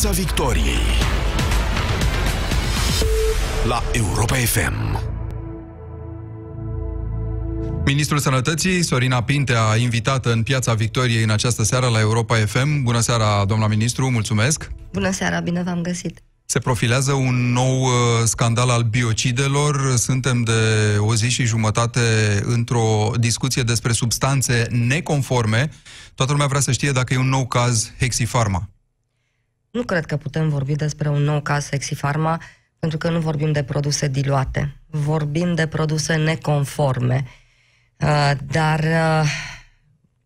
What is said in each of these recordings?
Piața Victoriei la Europa FM. Ministrul Sănătății, Sorina Pintea, invitată în Piața Victoriei în această seară la Europa FM. Bună seara, doamna ministru, mulțumesc! Bună seara, bine v-am găsit! Se profilează un nou uh, scandal al biocidelor. Suntem de o zi și jumătate într-o discuție despre substanțe neconforme. Toată lumea vrea să știe dacă e un nou caz Hexifarma. Nu cred că putem vorbi despre un nou caz Hexifarma, pentru că nu vorbim de produse diluate. Vorbim de produse neconforme. Uh, dar, uh,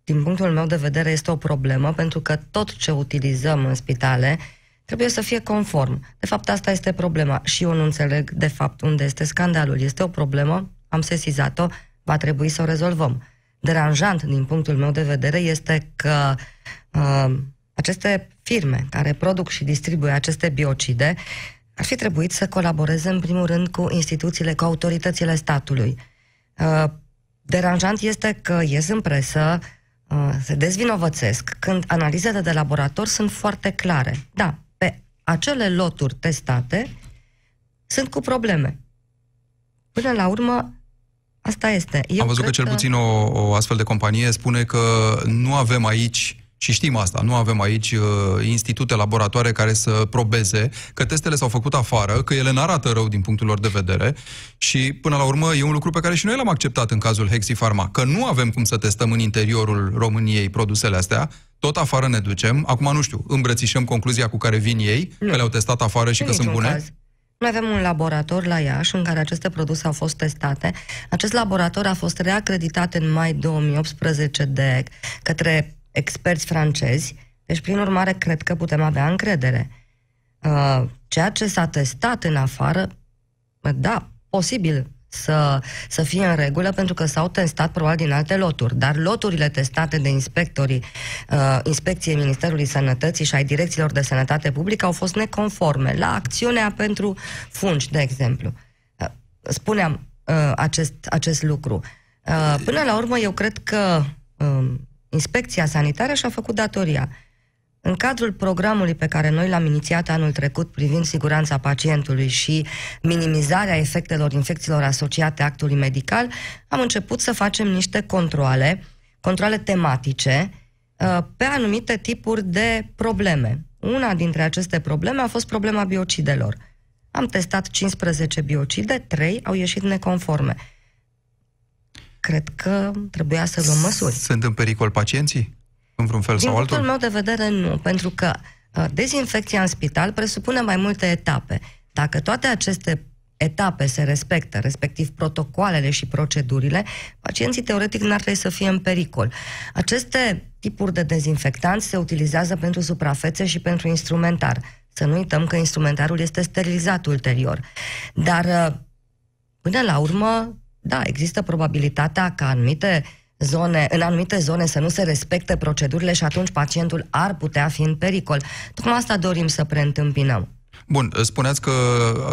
din punctul meu de vedere, este o problemă, pentru că tot ce utilizăm în spitale trebuie să fie conform. De fapt, asta este problema. Și eu nu înțeleg, de fapt, unde este scandalul. Este o problemă, am sesizat-o, va trebui să o rezolvăm. Deranjant, din punctul meu de vedere, este că uh, aceste firme care produc și distribuie aceste biocide ar fi trebuit să colaboreze, în primul rând, cu instituțiile, cu autoritățile statului. Uh, deranjant este că ies în presă, uh, se dezvinovățesc, când analizele de laborator sunt foarte clare. Da, acele loturi testate sunt cu probleme. Până la urmă, asta este. Eu Am văzut că cel puțin o, o astfel de companie spune că nu avem aici și știm asta, nu avem aici uh, institute, laboratoare care să probeze că testele s-au făcut afară, că ele n-arată rău din punctul lor de vedere și până la urmă e un lucru pe care și noi l-am acceptat în cazul Hexifarma, că nu avem cum să testăm în interiorul României produsele astea, tot afară ne ducem, acum nu știu, îmbrățișăm concluzia cu care vin ei, nu. că le-au testat afară și în că sunt bune? Caz. Noi avem un laborator la Iași în care aceste produse au fost testate. Acest laborator a fost reacreditat în mai 2018 de către experți francezi, deci, prin urmare, cred că putem avea încredere. Uh, ceea ce s-a testat în afară, da, posibil să, să fie în regulă, pentru că s-au testat probabil din alte loturi, dar loturile testate de inspectorii uh, Inspecției Ministerului Sănătății și ai direcțiilor de sănătate publică au fost neconforme la acțiunea pentru fungi, de exemplu. Uh, spuneam uh, acest, acest lucru. Uh, până la urmă, eu cred că uh, Inspecția Sanitară și-a făcut datoria. În cadrul programului pe care noi l-am inițiat anul trecut privind siguranța pacientului și minimizarea efectelor infecțiilor asociate actului medical, am început să facem niște controle, controle tematice, uh, pe anumite tipuri de probleme. Una dintre aceste probleme a fost problema biocidelor. Am testat 15 biocide, 3 au ieșit neconforme cred că trebuia să luăm măsuri. Sunt în pericol pacienții? În vreun fel Din sau altul? Din meu de vedere, nu, pentru că uh, dezinfecția în spital presupune mai multe etape. Dacă toate aceste etape se respectă, respectiv protocoalele și procedurile, pacienții teoretic n-ar trebui să fie în pericol. Aceste tipuri de dezinfectanți se utilizează pentru suprafețe și pentru instrumentar. Să nu uităm că instrumentarul este sterilizat ulterior. Dar, uh, până la urmă, da, există probabilitatea ca anumite zone, în anumite zone să nu se respecte procedurile și atunci pacientul ar putea fi în pericol. Tocmai asta dorim să preîntâmpinăm. Bun, spuneați că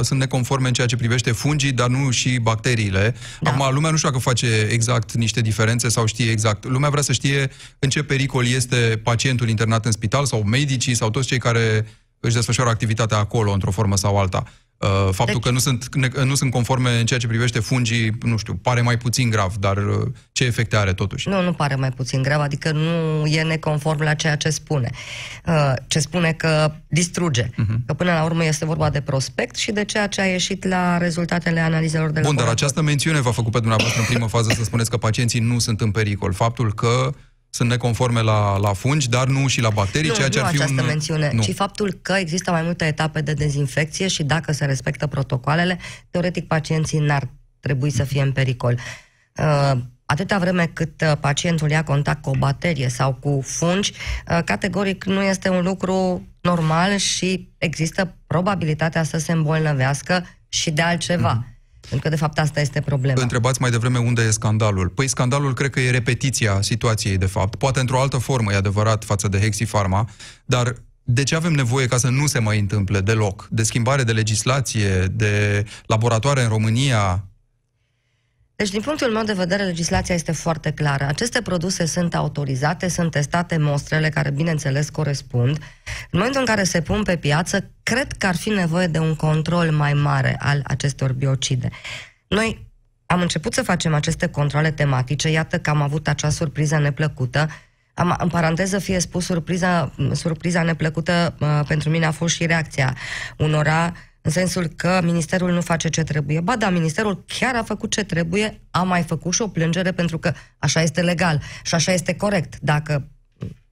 sunt neconforme în ceea ce privește fungii, dar nu și bacteriile. Da. Acum, lumea nu știu dacă face exact niște diferențe sau știe exact. Lumea vrea să știe în ce pericol este pacientul internat în spital sau medicii sau toți cei care își desfășoară activitatea acolo, într-o formă sau alta. Uh, faptul deci... că nu sunt, nu sunt conforme în ceea ce privește fungii, nu știu, pare mai puțin grav, dar uh, ce efecte are totuși? Nu, nu pare mai puțin grav, adică nu e neconform la ceea ce spune. Uh, ce spune că distruge. Uh-huh. Că până la urmă este vorba de prospect și de ceea ce a ieșit la rezultatele analizelor de Bun, dar această mențiune v-a făcut pe dumneavoastră în primă fază să spuneți că pacienții nu sunt în pericol. Faptul că sunt neconforme la, la fungi, dar nu și la bacterii, nu, ceea ce nu ar fi această un... mențiune, nu. ci faptul că există mai multe etape de dezinfecție și dacă se respectă protocoalele, teoretic pacienții n-ar trebui să fie în pericol. Uh, atâta vreme cât uh, pacientul ia contact cu o bacterie sau cu fungi, uh, categoric nu este un lucru normal și există probabilitatea să se îmbolnăvească și de altceva. Mm-hmm. Pentru că, de fapt, asta este problema. Întrebați mai devreme unde e scandalul. Păi scandalul cred că e repetiția situației, de fapt. Poate într-o altă formă, e adevărat, față de Hexifarma, dar de ce avem nevoie ca să nu se mai întâmple deloc? De schimbare de legislație, de laboratoare în România, deci, din punctul meu de vedere, legislația este foarte clară. Aceste produse sunt autorizate, sunt testate mostrele care, bineînțeles, corespund. În momentul în care se pun pe piață, cred că ar fi nevoie de un control mai mare al acestor biocide. Noi am început să facem aceste controle tematice, iată că am avut acea surpriză neplăcută. Am, în paranteză fie spus, surpriza, surpriza neplăcută uh, pentru mine a fost și reacția unora în sensul că ministerul nu face ce trebuie. Ba da, ministerul chiar a făcut ce trebuie, a mai făcut și o plângere pentru că așa este legal și așa este corect. Dacă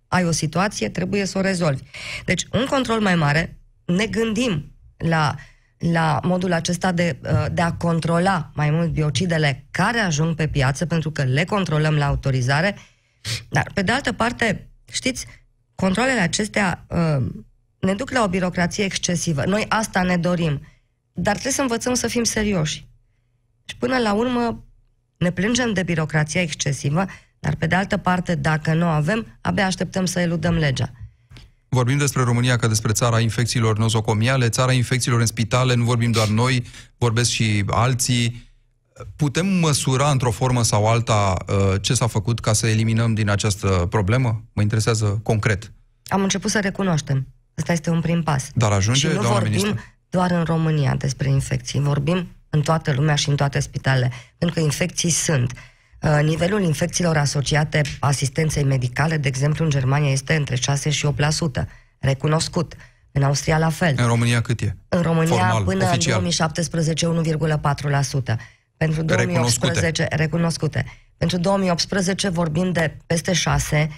ai o situație, trebuie să o rezolvi. Deci, un control mai mare, ne gândim la, la modul acesta de, uh, de a controla mai mult biocidele care ajung pe piață, pentru că le controlăm la autorizare, dar, pe de altă parte, știți, controlele acestea uh, ne duc la o birocrație excesivă. Noi asta ne dorim. Dar trebuie să învățăm să fim serioși. Și până la urmă ne plângem de birocrația excesivă, dar pe de altă parte, dacă nu avem, abia așteptăm să eludăm legea. Vorbim despre România ca despre țara infecțiilor nozocomiale, țara infecțiilor în spitale, nu vorbim doar noi, vorbesc și alții. Putem măsura într-o formă sau alta uh, ce s-a făcut ca să eliminăm din această problemă? Mă interesează concret. Am început să recunoaștem. Asta este un prim pas. Dar ajunge, și nu vorbim ministru? doar în România despre infecții, vorbim în toată lumea și în toate spitalele, pentru că infecții sunt. Uh, nivelul infecțiilor asociate asistenței medicale, de exemplu, în Germania este între 6 și 8%, recunoscut. În Austria la fel. În România cât e? În România Formal, până oficial. în 2017 1,4%. Pentru 2018 recunoscute. recunoscute. Pentru 2018 vorbim de peste 6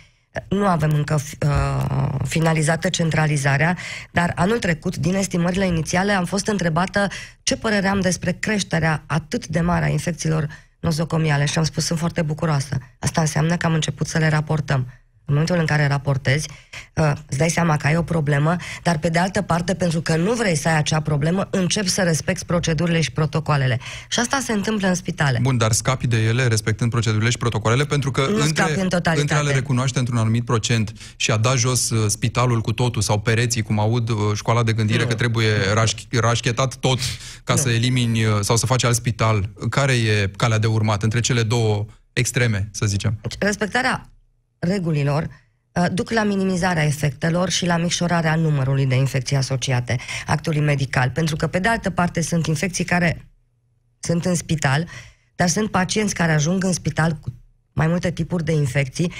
nu avem încă uh, finalizată centralizarea, dar anul trecut, din estimările inițiale, am fost întrebată ce părere am despre creșterea atât de mare a infecțiilor nozocomiale și am spus sunt foarte bucuroasă. Asta înseamnă că am început să le raportăm. În momentul în care raportezi, uh, îți dai seama că ai o problemă, dar pe de altă parte, pentru că nu vrei să ai acea problemă, începi să respecti procedurile și protocoalele. Și asta se întâmplă în spitale. Bun, dar scapi de ele respectând procedurile și protocoalele, pentru că Nu între, scapi în totalitate. între a le recunoaște într-un anumit procent și a da jos uh, spitalul cu totul sau pereții, cum aud uh, școala de gândire Nu. că trebuie raș- rașchetat tot ca să elimini uh, sau să faci alt spital, care e calea de urmat între cele două extreme, să zicem? Deci, respectarea regulilor uh, duc la minimizarea efectelor și la micșorarea numărului de infecții asociate actului medical. Pentru că, pe de altă parte, sunt infecții care sunt în spital, dar sunt pacienți care ajung în spital cu mai multe tipuri de infecții.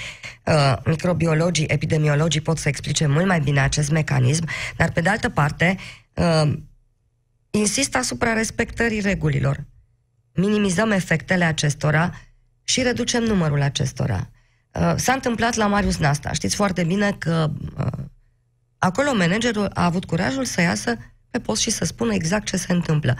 Uh, microbiologii, epidemiologii pot să explice mult mai bine acest mecanism, dar, pe de altă parte, uh, insist asupra respectării regulilor. Minimizăm efectele acestora și reducem numărul acestora. Uh, s-a întâmplat la Marius Nasta. Știți foarte bine că uh, acolo managerul a avut curajul să iasă pe post și să spună exact ce se întâmplă.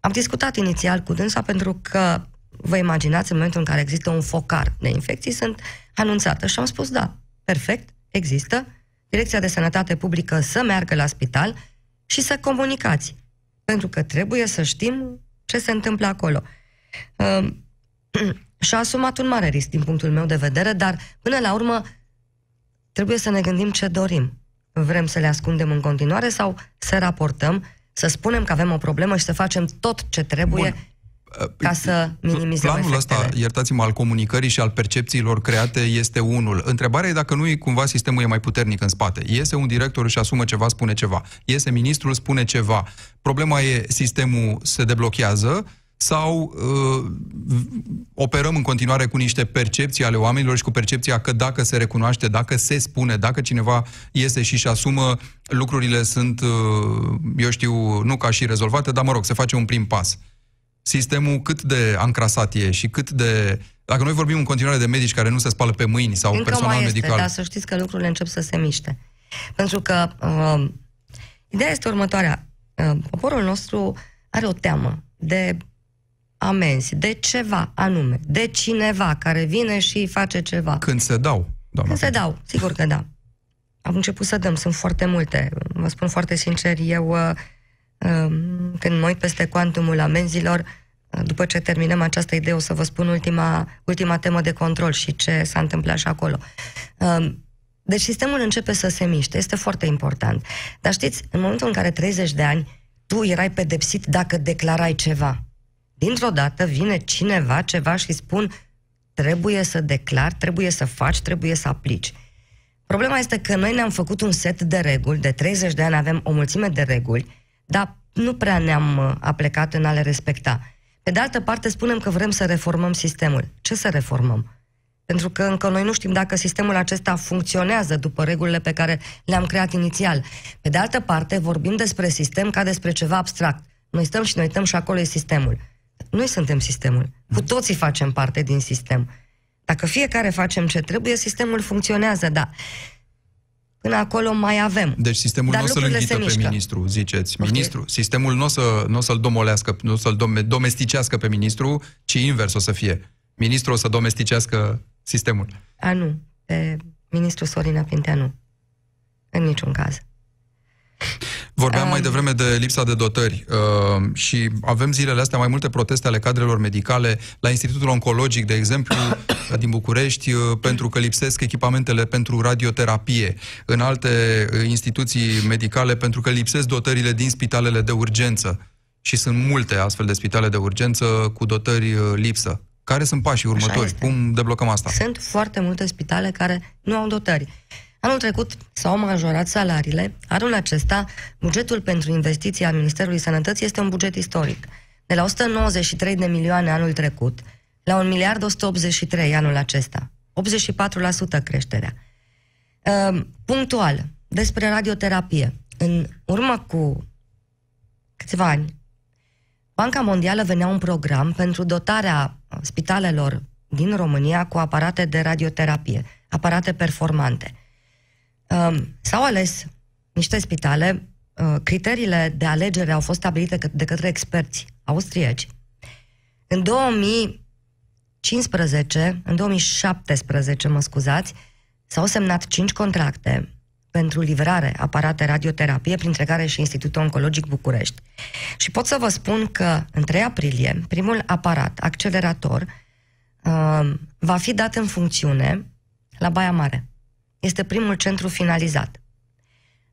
Am discutat inițial cu dânsa pentru că vă imaginați în momentul în care există un focar de infecții, sunt anunțate și am spus da, perfect, există, Direcția de Sănătate Publică să meargă la spital și să comunicați. Pentru că trebuie să știm ce se întâmplă acolo. Uh, și-a asumat un mare risc din punctul meu de vedere, dar până la urmă trebuie să ne gândim ce dorim. Vrem să le ascundem în continuare sau să raportăm, să spunem că avem o problemă și să facem tot ce trebuie Bun. ca să minimizăm Planul efectele. ăsta, iertați-mă, al comunicării și al percepțiilor create este unul. Întrebarea e dacă nu e cumva sistemul e mai puternic în spate. Iese un director și asumă ceva, spune ceva. Iese ministrul, spune ceva. Problema e sistemul se deblochează sau uh, operăm în continuare cu niște percepții ale oamenilor și cu percepția că dacă se recunoaște, dacă se spune, dacă cineva iese și își asumă, lucrurile sunt, uh, eu știu, nu ca și rezolvate, dar mă rog, se face un prim pas sistemul cât de ancrasat e și cât de... Dacă noi vorbim în continuare de medici care nu se spală pe mâini sau Încă personal mai este, medical... dar să știți că lucrurile încep să se miște. Pentru că uh, ideea este următoarea. Uh, poporul nostru are o teamă de amenzi, de ceva anume, de cineva care vine și face ceva. Când se dau, doamna. Când se dau, sigur că da. Am început să dăm, sunt foarte multe. Vă spun foarte sincer, eu uh, uh, când mă uit peste cuantumul amenzilor, uh, după ce terminăm această idee, o să vă spun ultima, ultima temă de control și ce s-a întâmplat și acolo. Uh, deci sistemul începe să se miște, este foarte important. Dar știți, în momentul în care 30 de ani tu erai pedepsit dacă declarai ceva, dintr-o dată vine cineva, ceva și spun trebuie să declar, trebuie să faci, trebuie să aplici. Problema este că noi ne-am făcut un set de reguli, de 30 de ani avem o mulțime de reguli, dar nu prea ne-am uh, aplecat în a le respecta. Pe de altă parte, spunem că vrem să reformăm sistemul. Ce să reformăm? Pentru că încă noi nu știm dacă sistemul acesta funcționează după regulile pe care le-am creat inițial. Pe de altă parte, vorbim despre sistem ca despre ceva abstract. Noi stăm și noi uităm și acolo e sistemul. Noi suntem sistemul. Cu toții facem parte din sistem. Dacă fiecare facem ce trebuie, sistemul funcționează, da. Până acolo mai avem. Deci sistemul nu o să-l închită pe mișcă. ministru, ziceți. Okay. Ministru, sistemul nu o, să, nu o să-l domolească, nu o să-l domesticească pe ministru, ci invers o să fie. Ministrul o să domesticească sistemul. A, nu. Pe ministrul Sorina Pintea nu. În niciun caz. Vorbeam um, mai devreme de lipsa de dotări uh, și avem zilele astea mai multe proteste ale cadrelor medicale la Institutul Oncologic, de exemplu, din București, uh, pentru că lipsesc echipamentele pentru radioterapie, în alte uh, instituții medicale pentru că lipsesc dotările din spitalele de urgență. Și sunt multe astfel de spitale de urgență cu dotări uh, lipsă. Care sunt pașii următori? Cum deblocăm asta? Sunt foarte multe spitale care nu au dotări. Anul trecut s-au majorat salariile. Anul acesta, bugetul pentru investiții al Ministerului Sănătății este un buget istoric. De la 193 de milioane anul trecut la 1 miliard 183 anul acesta. 84% creșterea. Uh, punctual, despre radioterapie. În urmă cu câțiva ani, Banca Mondială venea un program pentru dotarea spitalelor din România cu aparate de radioterapie, aparate performante. Um, s-au ales niște spitale, uh, criteriile de alegere au fost stabilite de către experți austrieci. În 2015, în 2017, mă scuzați, s-au semnat cinci contracte pentru livrare aparate radioterapie, printre care și Institutul Oncologic București. Și pot să vă spun că în 3 aprilie, primul aparat, accelerator, uh, va fi dat în funcțiune la Baia Mare. Este primul centru finalizat.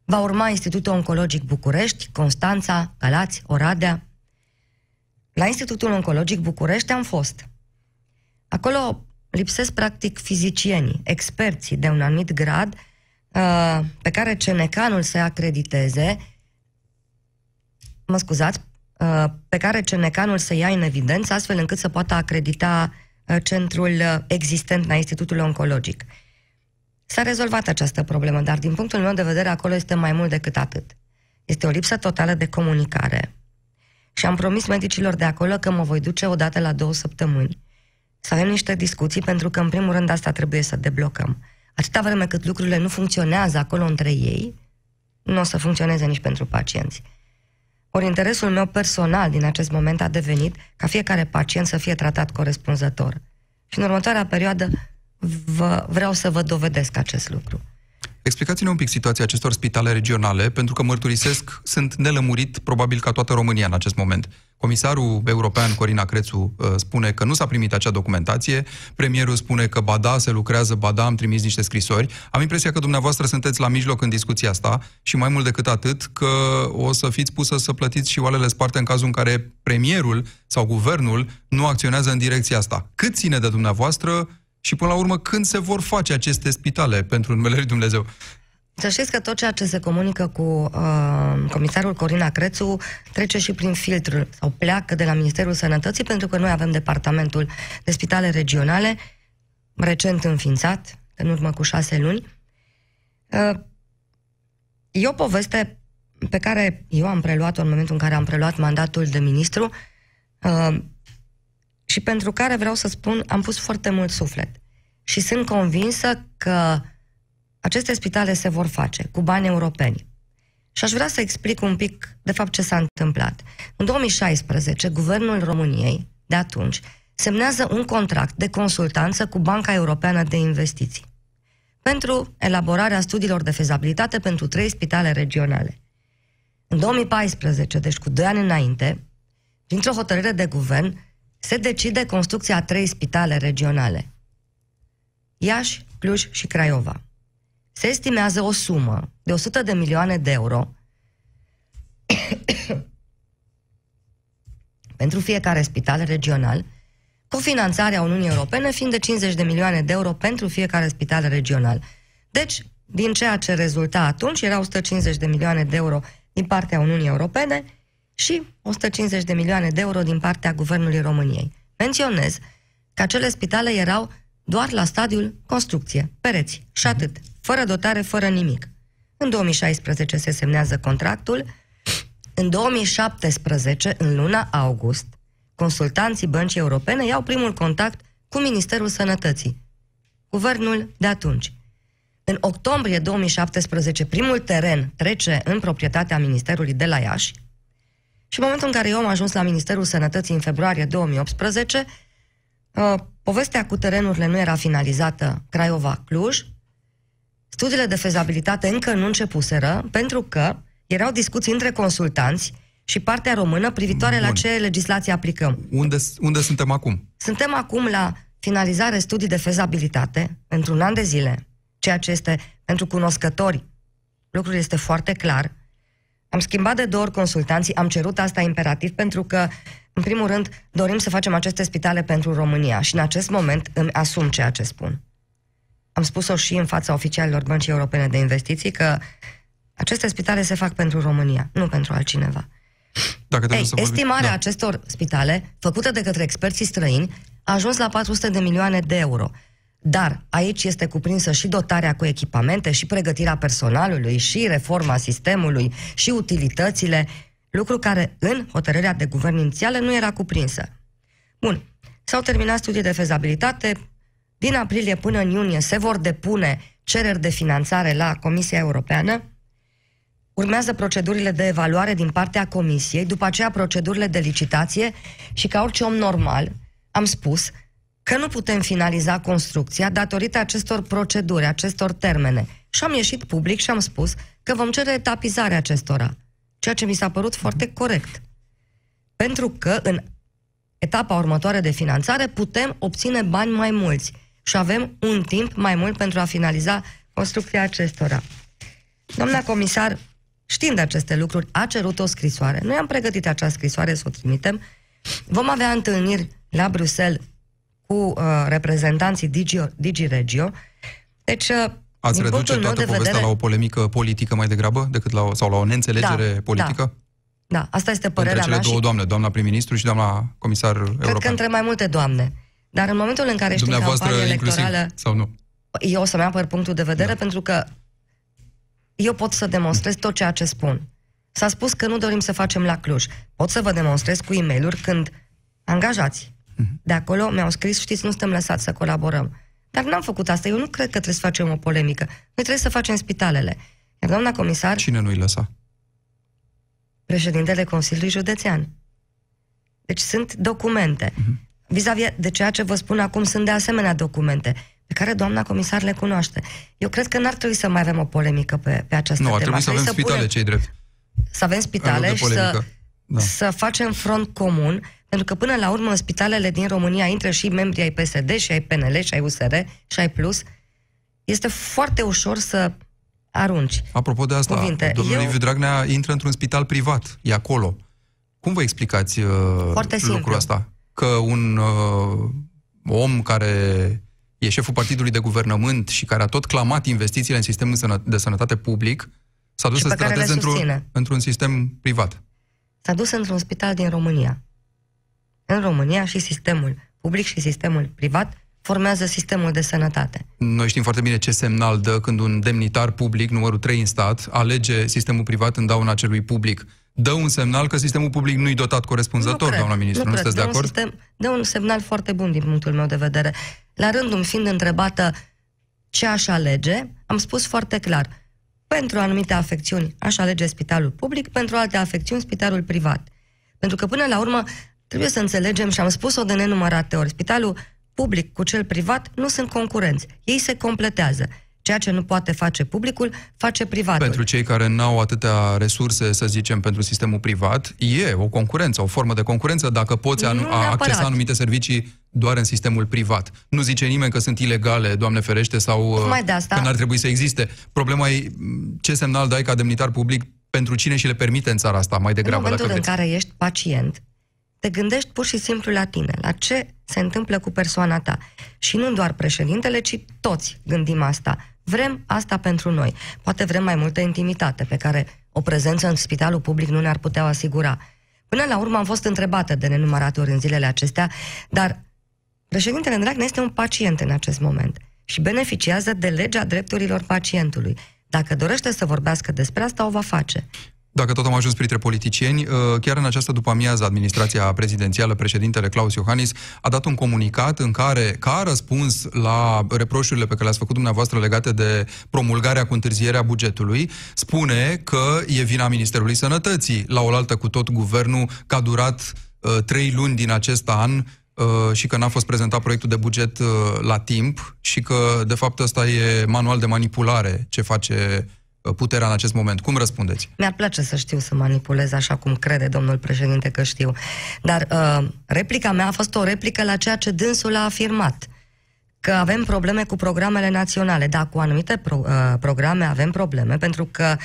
Va urma Institutul Oncologic București, Constanța, Galați, Oradea. La Institutul Oncologic București am fost. Acolo lipsesc practic fizicienii, experții de un anumit grad uh, pe care CNK-ul să acrediteze, mă scuzați, uh, pe care CNK-ul să ia în evidență astfel încât să poată acredita uh, centrul uh, existent la Institutul Oncologic. S-a rezolvat această problemă, dar din punctul meu de vedere acolo este mai mult decât atât. Este o lipsă totală de comunicare. Și am promis medicilor de acolo că mă voi duce odată la două săptămâni să avem niște discuții, pentru că în primul rând asta trebuie să deblocăm. Atâta vreme cât lucrurile nu funcționează acolo între ei, nu o să funcționeze nici pentru pacienți. Ori interesul meu personal din acest moment a devenit ca fiecare pacient să fie tratat corespunzător. Și în următoarea perioadă vă, vreau să vă dovedesc acest lucru. Explicați-ne un pic situația acestor spitale regionale, pentru că mărturisesc, sunt nelămurit probabil ca toată România în acest moment. Comisarul european Corina Crețu uh, spune că nu s-a primit acea documentație, premierul spune că bada, se lucrează, bada, am trimis niște scrisori. Am impresia că dumneavoastră sunteți la mijloc în discuția asta și mai mult decât atât că o să fiți pusă să plătiți și oalele sparte în cazul în care premierul sau guvernul nu acționează în direcția asta. Cât ține de dumneavoastră și până la urmă când se vor face aceste spitale pentru numele lui Dumnezeu? Să știți că tot ceea ce se comunică cu uh, comisarul Corina Crețu trece și prin filtru sau pleacă de la Ministerul Sănătății pentru că noi avem departamentul de spitale regionale recent înființat, în urmă cu șase luni. Uh, e o poveste pe care eu am preluat-o în momentul în care am preluat mandatul de ministru uh, și pentru care vreau să spun, am pus foarte mult suflet. Și sunt convinsă că aceste spitale se vor face cu bani europeni. Și aș vrea să explic un pic, de fapt, ce s-a întâmplat. În 2016, Guvernul României, de atunci, semnează un contract de consultanță cu Banca Europeană de Investiții pentru elaborarea studiilor de fezabilitate pentru trei spitale regionale. În 2014, deci cu doi ani înainte, printr-o hotărâre de guvern, se decide construcția a trei spitale regionale. Iași, Cluj și Craiova. Se estimează o sumă de 100 de milioane de euro pentru fiecare spital regional, cofinanțarea Uniunii Europene fiind de 50 de milioane de euro pentru fiecare spital regional. Deci, din ceea ce rezulta atunci, era 150 de milioane de euro din partea Uniunii Europene și 150 de milioane de euro din partea Guvernului României. Menționez că acele spitale erau doar la stadiul construcție, pereți și atât, fără dotare, fără nimic. În 2016 se semnează contractul, în 2017, în luna august, consultanții băncii europene iau primul contact cu Ministerul Sănătății, guvernul de atunci. În octombrie 2017, primul teren trece în proprietatea Ministerului de la Iași și în momentul în care eu am ajuns la Ministerul Sănătății în februarie 2018, uh, povestea cu terenurile nu era finalizată Craiova-Cluj, studiile de fezabilitate încă nu începuseră, pentru că erau discuții între consultanți și partea română privitoare Bun. la ce legislație aplicăm. Unde, unde suntem acum? Suntem acum la finalizare studii de fezabilitate pentru un an de zile, ceea ce este pentru cunoscători. Lucrul este foarte clar. Am schimbat de două ori consultanții, am cerut asta imperativ pentru că, în primul rând, dorim să facem aceste spitale pentru România și în acest moment îmi asum ceea ce spun. Am spus-o și în fața oficialilor Băncii Europene de Investiții că aceste spitale se fac pentru România, nu pentru altcineva. Dacă Ei, estimarea da. acestor spitale, făcută de către experții străini, a ajuns la 400 de milioane de euro. Dar aici este cuprinsă și dotarea cu echipamente, și pregătirea personalului, și reforma sistemului, și utilitățile, lucru care în hotărârea de guvern inițială nu era cuprinsă. Bun, s-au terminat studii de fezabilitate, din aprilie până în iunie se vor depune cereri de finanțare la Comisia Europeană, urmează procedurile de evaluare din partea Comisiei, după aceea procedurile de licitație și ca orice om normal, am spus că nu putem finaliza construcția datorită acestor proceduri, acestor termene. Și am ieșit public și am spus că vom cere etapizarea acestora, ceea ce mi s-a părut foarte corect. Pentru că în etapa următoare de finanțare putem obține bani mai mulți și avem un timp mai mult pentru a finaliza construcția acestora. Doamna comisar, știind aceste lucruri, a cerut o scrisoare. Noi am pregătit această scrisoare să o trimitem. Vom avea întâlniri la Bruxelles cu uh, reprezentanții Digi, Digi Regio. Deci, uh, Ați reduce toată povestea vedere... la o polemică politică mai degrabă decât la o, sau la o neînțelegere da, politică? Da. da, asta este părerea între cele mea. două și... doamne, doamna prim-ministru și doamna comisar Cred european. că între mai multe doamne. Dar în momentul în care știi campania electorală... sau nu? Eu o să-mi apăr punctul de vedere da. pentru că eu pot să demonstrez tot ceea ce spun. S-a spus că nu dorim să facem la Cluj. Pot să vă demonstrez cu e mail când angajați mhm. De acolo mi-au scris, știți, nu suntem lăsați să colaborăm. Dar n-am făcut asta. Eu nu cred că trebuie să facem o polemică. Noi trebuie să facem spitalele. Iar doamna comisar... Cine nu-i lăsa? Președintele Consiliului Județean. Deci sunt documente. Uh-huh. Vis-a-vis de ceea ce vă spun acum, sunt de asemenea documente pe care doamna comisar le cunoaște. Eu cred că n-ar trebui să mai avem o polemică pe, pe această nu, temă. Nu, ar trebui să avem să spitale, punem, cei drept. Să avem spitale și să, da. să facem front comun, pentru că până la urmă în spitalele din România intră și membrii ai PSD, și ai PNL, și ai USR, și ai Plus. Este foarte ușor să arunci. Apropo de asta, cuvinte. domnul Eu... Liviu Dragnea intră într-un spital privat, e acolo. Cum vă explicați uh, Foarte lucrul simplu. ăsta? Că un uh, om care e șeful partidului de guvernământ și care a tot clamat investițiile în sistemul de sănătate public, s-a dus să se trateze într-un, într-un sistem privat. S-a dus într-un spital din România. În România și sistemul public și sistemul privat formează sistemul de sănătate. Noi știm foarte bine ce semnal dă când un demnitar public, numărul 3 în stat, alege sistemul privat în dauna celui public dă un semnal că sistemul public nu-i dotat corespunzător, doamna ministru. Nu, nu sunteți de acord? Un sistem, dă un semnal foarte bun din punctul meu de vedere. La rândul fiind întrebată ce aș alege, am spus foarte clar. Pentru anumite afecțiuni aș alege spitalul public, pentru alte afecțiuni spitalul privat. Pentru că până la urmă trebuie să înțelegem și am spus-o de nenumărate ori, spitalul public cu cel privat nu sunt concurenți. Ei se completează. Ceea ce nu poate face publicul, face privatul. Pentru cei care nu au atâtea resurse, să zicem, pentru sistemul privat, e o concurență, o formă de concurență dacă poți anu- a accesa anumite servicii doar în sistemul privat. Nu zice nimeni că sunt ilegale, Doamne ferește, sau uh, de asta. că n-ar trebui să existe. Problema e ce semnal dai ca demnitar public pentru cine și le permite în țara asta mai degrabă. În momentul dacă în care ești pacient, te gândești pur și simplu la tine, la ce se întâmplă cu persoana ta. Și nu doar președintele, ci toți gândim asta Vrem asta pentru noi. Poate vrem mai multă intimitate pe care o prezență în spitalul public nu ne-ar putea asigura. Până la urmă am fost întrebată de nenumărate ori în zilele acestea, dar președintele Dragnea este un pacient în acest moment și beneficiază de legea drepturilor pacientului. Dacă dorește să vorbească despre asta, o va face. Dacă tot am ajuns printre politicieni, uh, chiar în această după-amiază, administrația prezidențială, președintele Claus Iohannis, a dat un comunicat în care, ca răspuns la reproșurile pe care le-ați făcut dumneavoastră legate de promulgarea cu întârzierea bugetului, spune că e vina Ministerului Sănătății, la oaltă cu tot guvernul, că a durat uh, trei luni din acest an uh, și că n-a fost prezentat proiectul de buget uh, la timp și că, de fapt, ăsta e manual de manipulare ce face puterea în acest moment. Cum răspundeți? Mi-ar place să știu să manipulez așa cum crede domnul președinte că știu. Dar uh, replica mea a fost o replică la ceea ce dânsul a afirmat. Că avem probleme cu programele naționale. Da, cu anumite pro, uh, programe avem probleme, pentru că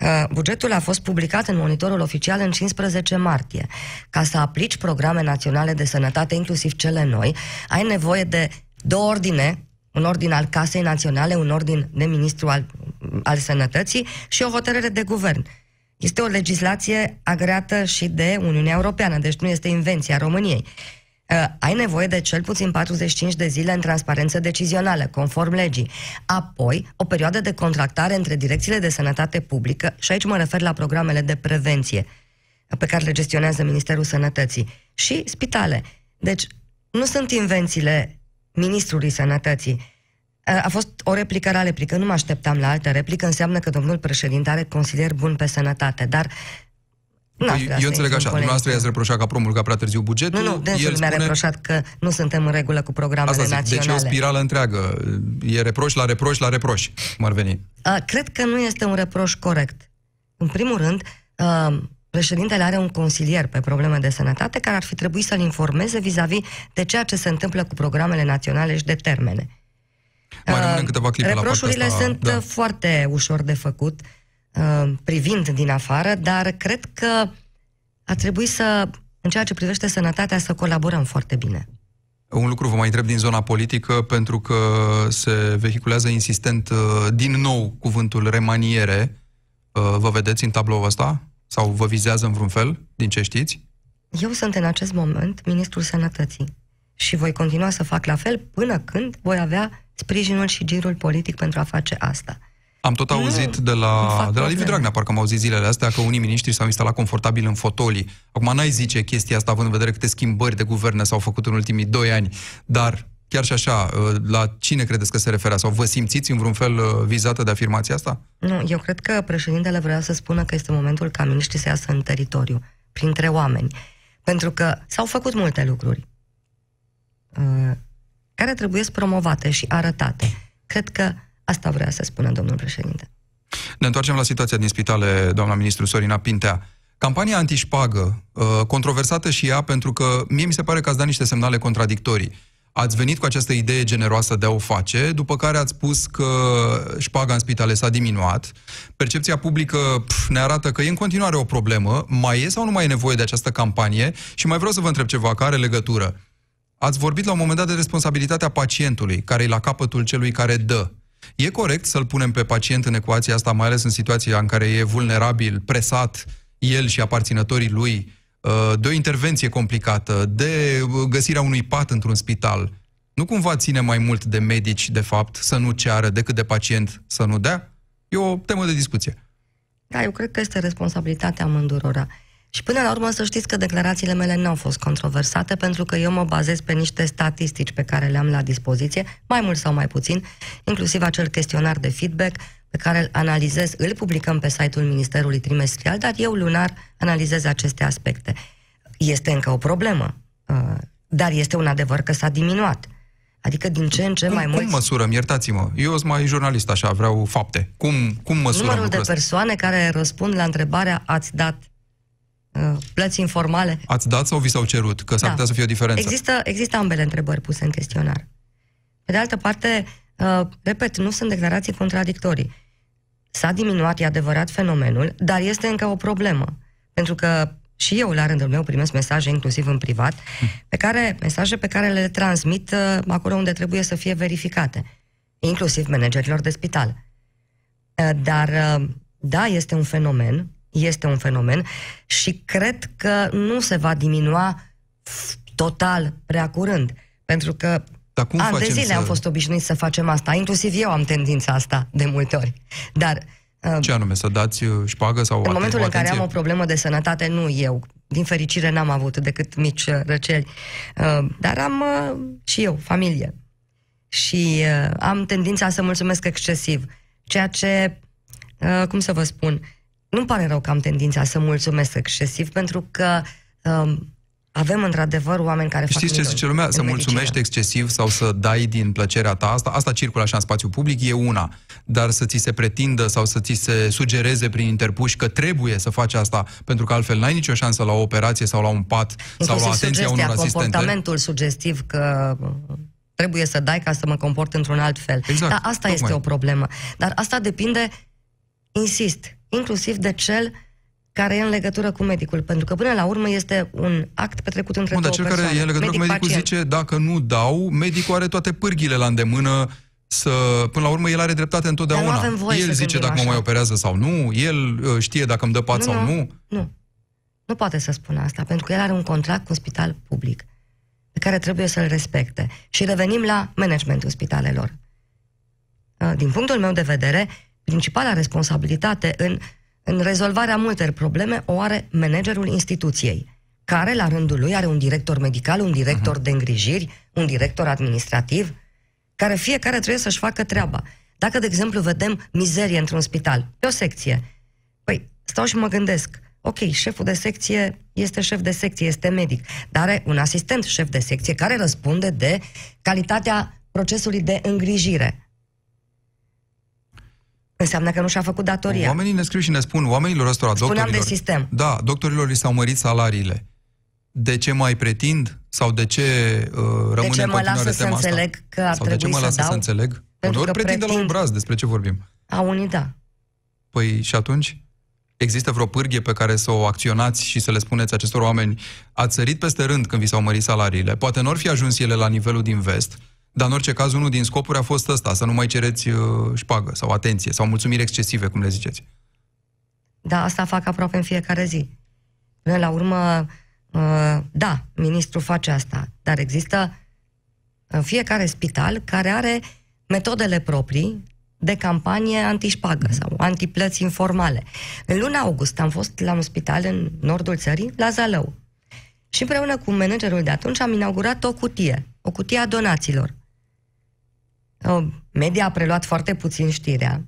uh, bugetul a fost publicat în monitorul oficial în 15 martie. Ca să aplici programe naționale de sănătate, inclusiv cele noi, ai nevoie de două ordine un ordin al Casei Naționale, un ordin de ministru al, al Sănătății și o hotărâre de guvern. Este o legislație agreată și de Uniunea Europeană, deci nu este invenția României. Uh, ai nevoie de cel puțin 45 de zile în transparență decizională, conform legii. Apoi, o perioadă de contractare între direcțiile de sănătate publică, și aici mă refer la programele de prevenție pe care le gestionează Ministerul Sănătății, și spitale. Deci, nu sunt invențiile ministrului sănătății. A fost o replică la replică, nu mă așteptam la altă replică, înseamnă că domnul președinte are consilier bun pe sănătate, dar Păi, eu înțeleg așa, dumneavoastră i-ați reproșat că a promulgat prea târziu bugetul. Nu, nu, dânsul mi-a spune... reproșat că nu suntem în regulă cu programele Asta zic, naționale. Deci e o spirală întreagă. E reproș la reproș la reproș, cum ar veni. Uh, cred că nu este un reproș corect. În primul rând, uh, președintele are un consilier pe probleme de sănătate care ar fi trebuit să-l informeze vis-a-vis de ceea ce se întâmplă cu programele naționale și de termene. Mai rămânem uh, câteva clipe Reproșurile la sunt da. foarte ușor de făcut, uh, privind din afară, dar cred că ar trebui să, în ceea ce privește sănătatea, să colaborăm foarte bine. Un lucru vă mai întreb din zona politică, pentru că se vehiculează insistent uh, din nou cuvântul remaniere. Vă vedeți în tabloul ăsta? Sau vă vizează în vreun fel, din ce știți? Eu sunt în acest moment ministrul sănătății și voi continua să fac la fel până când voi avea sprijinul și girul politic pentru a face asta. Am tot auzit nu, de la, de la Liviu Dragnea, parcă am auzit zilele astea, că unii miniștri s-au instalat confortabil în fotolii. Acum n-ai zice chestia asta, având în vedere câte schimbări de guverne s-au făcut în ultimii doi ani, dar Chiar și așa, uh, la cine credeți că se referea? Sau vă simțiți în vreun fel uh, vizată de afirmația asta? Nu, eu cred că președintele vrea să spună că este momentul ca miniștrii să iasă în teritoriu, printre oameni. Pentru că s-au făcut multe lucruri uh, care trebuie promovate și arătate. Cred că asta vrea să spună domnul președinte. Ne întoarcem la situația din spitale, doamna ministru Sorina Pintea. Campania antișpagă, controversată și ea, pentru că mie mi se pare că ați dat niște semnale contradictorii. Ați venit cu această idee generoasă de a o face, după care ați spus că șpaga în spitale s-a diminuat. Percepția publică pf, ne arată că e în continuare o problemă. Mai e sau nu mai e nevoie de această campanie? Și mai vreau să vă întreb ceva care are legătură. Ați vorbit la un moment dat de responsabilitatea pacientului, care e la capătul celui care dă. E corect să-l punem pe pacient în ecuația asta, mai ales în situația în care e vulnerabil, presat, el și aparținătorii lui, Uh, de o intervenție complicată, de uh, găsirea unui pat într-un spital, nu cumva ține mai mult de medici, de fapt, să nu ceară decât de pacient să nu dea? E o temă de discuție. Da, eu cred că este responsabilitatea amândurora. Și până la urmă să știți că declarațiile mele nu au fost controversate pentru că eu mă bazez pe niște statistici pe care le-am la dispoziție, mai mult sau mai puțin, inclusiv acel chestionar de feedback pe care îl analizez, îl publicăm pe site-ul Ministerului trimestrial, dar eu lunar analizez aceste aspecte. Este încă o problemă, uh, dar este un adevăr că s-a diminuat. Adică din ce în ce cum, mai mult. Cum măsurăm? Iertați-mă. Eu sunt mai jurnalist așa, vreau fapte. Cum, cum măsurăm Numărul de persoane care răspund la întrebarea ați dat uh, plăți informale. Ați dat sau vi s-au cerut? Că s-ar da. putea să fie o diferență. Există, există ambele întrebări puse în chestionar. Pe de altă parte, uh, repet, nu sunt declarații contradictorii. S-a diminuat, e adevărat, fenomenul, dar este încă o problemă. Pentru că și eu, la rândul meu, primesc mesaje, inclusiv în privat, pe care, mesaje pe care le transmit uh, acolo unde trebuie să fie verificate. inclusiv managerilor de spital. Uh, dar, uh, da, este un fenomen, este un fenomen și cred că nu se va diminua total prea curând. Pentru că Dar cum ani de facem zile să- am fost obișnuit să facem asta. Inclusiv eu am tendința asta de multe ori. Dar uh, Ce anume, să dați uh, șpagă sau în aten- momentul o în care atenție? am o problemă de sănătate, nu eu. Din fericire n-am avut decât mici uh, răceli. Uh, Dar am uh, și eu, familie. Și uh, am tendința să mulțumesc excesiv. Ceea ce, uh, cum să vă spun, nu-mi pare rău că am tendința să mulțumesc excesiv, pentru că um, avem într-adevăr oameni care fac Știți ce minuni zice lumea? în Să medicină. mulțumești excesiv sau să dai din plăcerea ta. Asta, asta circulă așa în spațiu public, e una. Dar să ți se pretindă sau să ți se sugereze prin interpuși că trebuie să faci asta, pentru că altfel n-ai nicio șansă la o operație sau la un pat sau la Inclusiv atenția sugestia, unor asistente. comportamentul sugestiv că uh, trebuie să dai ca să mă comport într-un alt fel. Exact, Dar asta tocmai. este o problemă. Dar asta depinde, insist, inclusiv de cel care e în legătură cu medicul. Pentru că până la urmă este un act petrecut între Bun, dar două cel care persoane. e în legătură cu medicul Medic-pacient. zice, dacă nu dau, medicul are toate pârghile la îndemână să, până la urmă, el are dreptate întotdeauna. Dar nu avem voie el să zice gândim dacă mă așa. mai operează sau nu, el uh, știe dacă îmi dă pat sau nu. Nu. Nu poate să spună asta, pentru că el are un contract cu un spital public pe care trebuie să-l respecte. Și revenim la managementul spitalelor. Uh, Din punctul meu de vedere, principala responsabilitate în, în rezolvarea multor probleme o are managerul instituției, care la rândul lui are un director medical, un director de îngrijiri, un director administrativ, care fiecare trebuie să-și facă treaba. Dacă, de exemplu, vedem mizerie într-un spital, pe o secție, Păi, stau și mă gândesc, ok, șeful de secție este șef de secție, este medic, dar are un asistent șef de secție care răspunde de calitatea procesului de îngrijire. Înseamnă că nu și-a făcut datoria. Oamenii ne scriu și ne spun, oamenilor ăstora, Spuneam doctorilor... de sistem. Da, doctorilor li s-au mărit salariile. De ce mai pretind? Sau de ce uh, rămâne ce în mă continuare lasă să tema asta? înțeleg că ar Sau de ce trebui mă să lasă dau? să înțeleg? Pentru Uneori că pretind de la un pretind- braț, despre ce vorbim? A unii da. Păi și atunci? Există vreo pârghie pe care să o acționați și să le spuneți acestor oameni ați sărit peste rând când vi s-au mărit salariile. Poate nu ar fi ajuns ele la nivelul din vest, dar în orice caz unul din scopuri a fost ăsta, să nu mai cereți uh, șpagă sau atenție sau mulțumiri excesive, cum le ziceți. Da, asta fac aproape în fiecare zi. Până la urmă, uh, da, ministrul face asta, dar există în fiecare spital care are metodele proprii de campanie antișpagă sau antiplăți informale. În luna august am fost la un spital în nordul țării, la Zalău. Și împreună cu managerul de atunci am inaugurat o cutie, o cutie a donațiilor. Uh, Media a preluat foarte puțin știrea,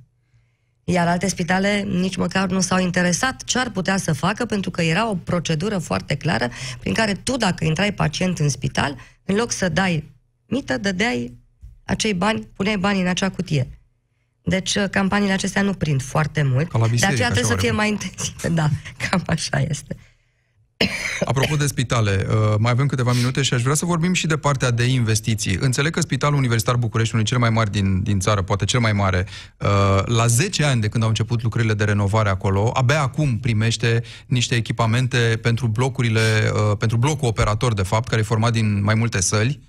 iar alte spitale nici măcar nu s-au interesat ce ar putea să facă, pentru că era o procedură foarte clară prin care tu, dacă intrai pacient în spital, în loc să dai mită, dădeai acei bani, puneai banii în acea cutie. Deci uh, campaniile acestea nu prind foarte mult, Ca la de biserică, aceea trebuie așa să fie oarecum. mai intensive. Da, cam așa este. Apropo de spitale, uh, mai avem câteva minute și aș vrea să vorbim și de partea de investiții. Înțeleg că Spitalul Universitar București, unul dintre cele mai mari din, din țară, poate cel mai mare, uh, la 10 ani de când au început lucrările de renovare acolo, abia acum primește niște echipamente pentru blocurile, uh, pentru blocul operator, de fapt, care e format din mai multe săli.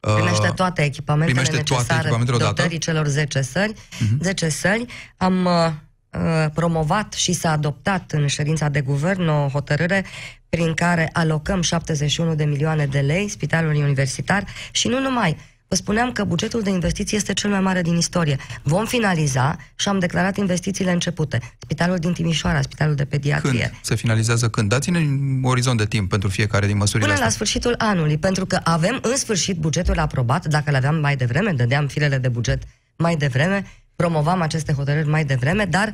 Uh, Primește toate echipamentele primește toate necesare echipamentele odată? dotării celor 10 sări, 10 săli. Am uh, uh, promovat și s-a adoptat în ședința de guvern o hotărâre prin care alocăm 71 de milioane de lei spitalului universitar și nu numai. Vă spuneam că bugetul de investiții este cel mai mare din istorie. Vom finaliza și am declarat investițiile începute. Spitalul din Timișoara, Spitalul de Pediatrie. Când se finalizează când? Dați-ne un orizont de timp pentru fiecare din măsurile Până la astea. sfârșitul anului, pentru că avem în sfârșit bugetul aprobat, dacă le aveam mai devreme, dădeam firele de buget mai devreme, promovam aceste hotărâri mai devreme, dar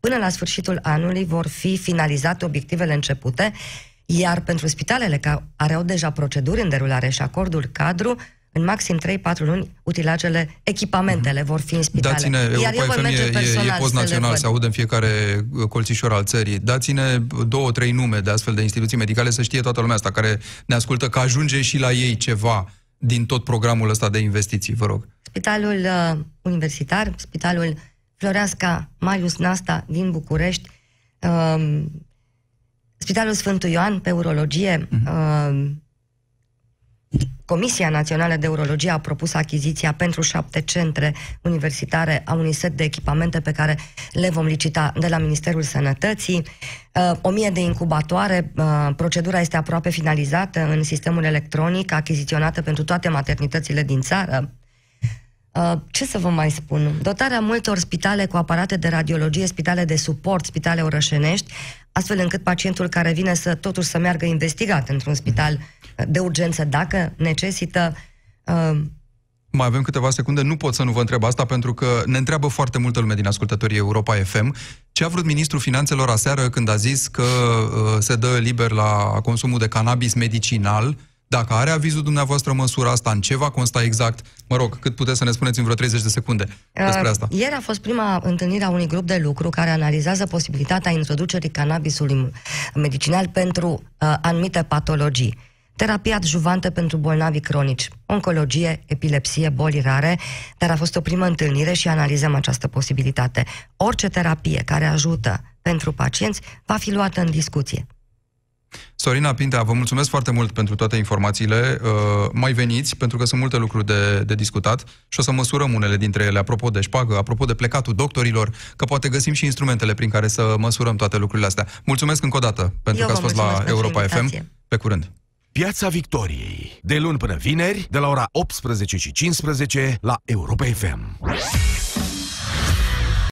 până la sfârșitul anului vor fi finalizate obiectivele începute, iar pentru spitalele care au deja proceduri în derulare și acordul cadru, în maxim 3-4 luni, utilajele, echipamentele vor fi în spitale. Dați-ne, Iar Europa eu voi FM merge e, e, personal e post să le național, văd. se aude în fiecare uh, colțișor al țării. Dați-ne două, trei nume de astfel de instituții medicale să știe toată lumea asta care ne ascultă că ajunge și la ei ceva din tot programul ăsta de investiții, vă rog. Spitalul uh, Universitar, Spitalul Floreasca Marius Nasta din București, um, Spitalul Sfântul Ioan pe urologie, um, Comisia Națională de Urologie a propus achiziția pentru șapte centre universitare a unui set de echipamente pe care le vom licita de la Ministerul Sănătății. Uh, o mie de incubatoare, uh, procedura este aproape finalizată în sistemul electronic, achiziționată pentru toate maternitățile din țară. Uh, ce să vă mai spun? Dotarea multor spitale cu aparate de radiologie, spitale de suport, spitale orășenești, astfel încât pacientul care vine să totuși să meargă investigat într-un spital de urgență, dacă necesită uh, mai avem câteva secunde, nu pot să nu vă întreb asta pentru că ne întreabă foarte multă lume din ascultătorii Europa FM ce a vrut ministrul finanțelor aseară când a zis că uh, se dă liber la consumul de cannabis medicinal dacă are avizul dumneavoastră măsura asta, în ce va consta exact? Mă rog, cât puteți să ne spuneți în vreo 30 de secunde despre asta? Uh, ieri a fost prima întâlnire a unui grup de lucru care analizează posibilitatea introducerii cannabisului medicinal pentru uh, anumite patologii. Terapia adjuvantă pentru bolnavi cronici, oncologie, epilepsie, boli rare, dar a fost o primă întâlnire și analizăm această posibilitate. Orice terapie care ajută pentru pacienți va fi luată în discuție. Sorina Pintea, vă mulțumesc foarte mult pentru toate informațiile. Uh, mai veniți, pentru că sunt multe lucruri de, de discutat și o să măsurăm unele dintre ele, apropo de șpagă, apropo de plecatul doctorilor, că poate găsim și instrumentele prin care să măsurăm toate lucrurile astea. Mulțumesc încă o dată pentru Eu că ați fost la Europa FM. invitație. Pe curând! Piața Victoriei. De luni până vineri, de la ora 18 și 15 la Europa FM.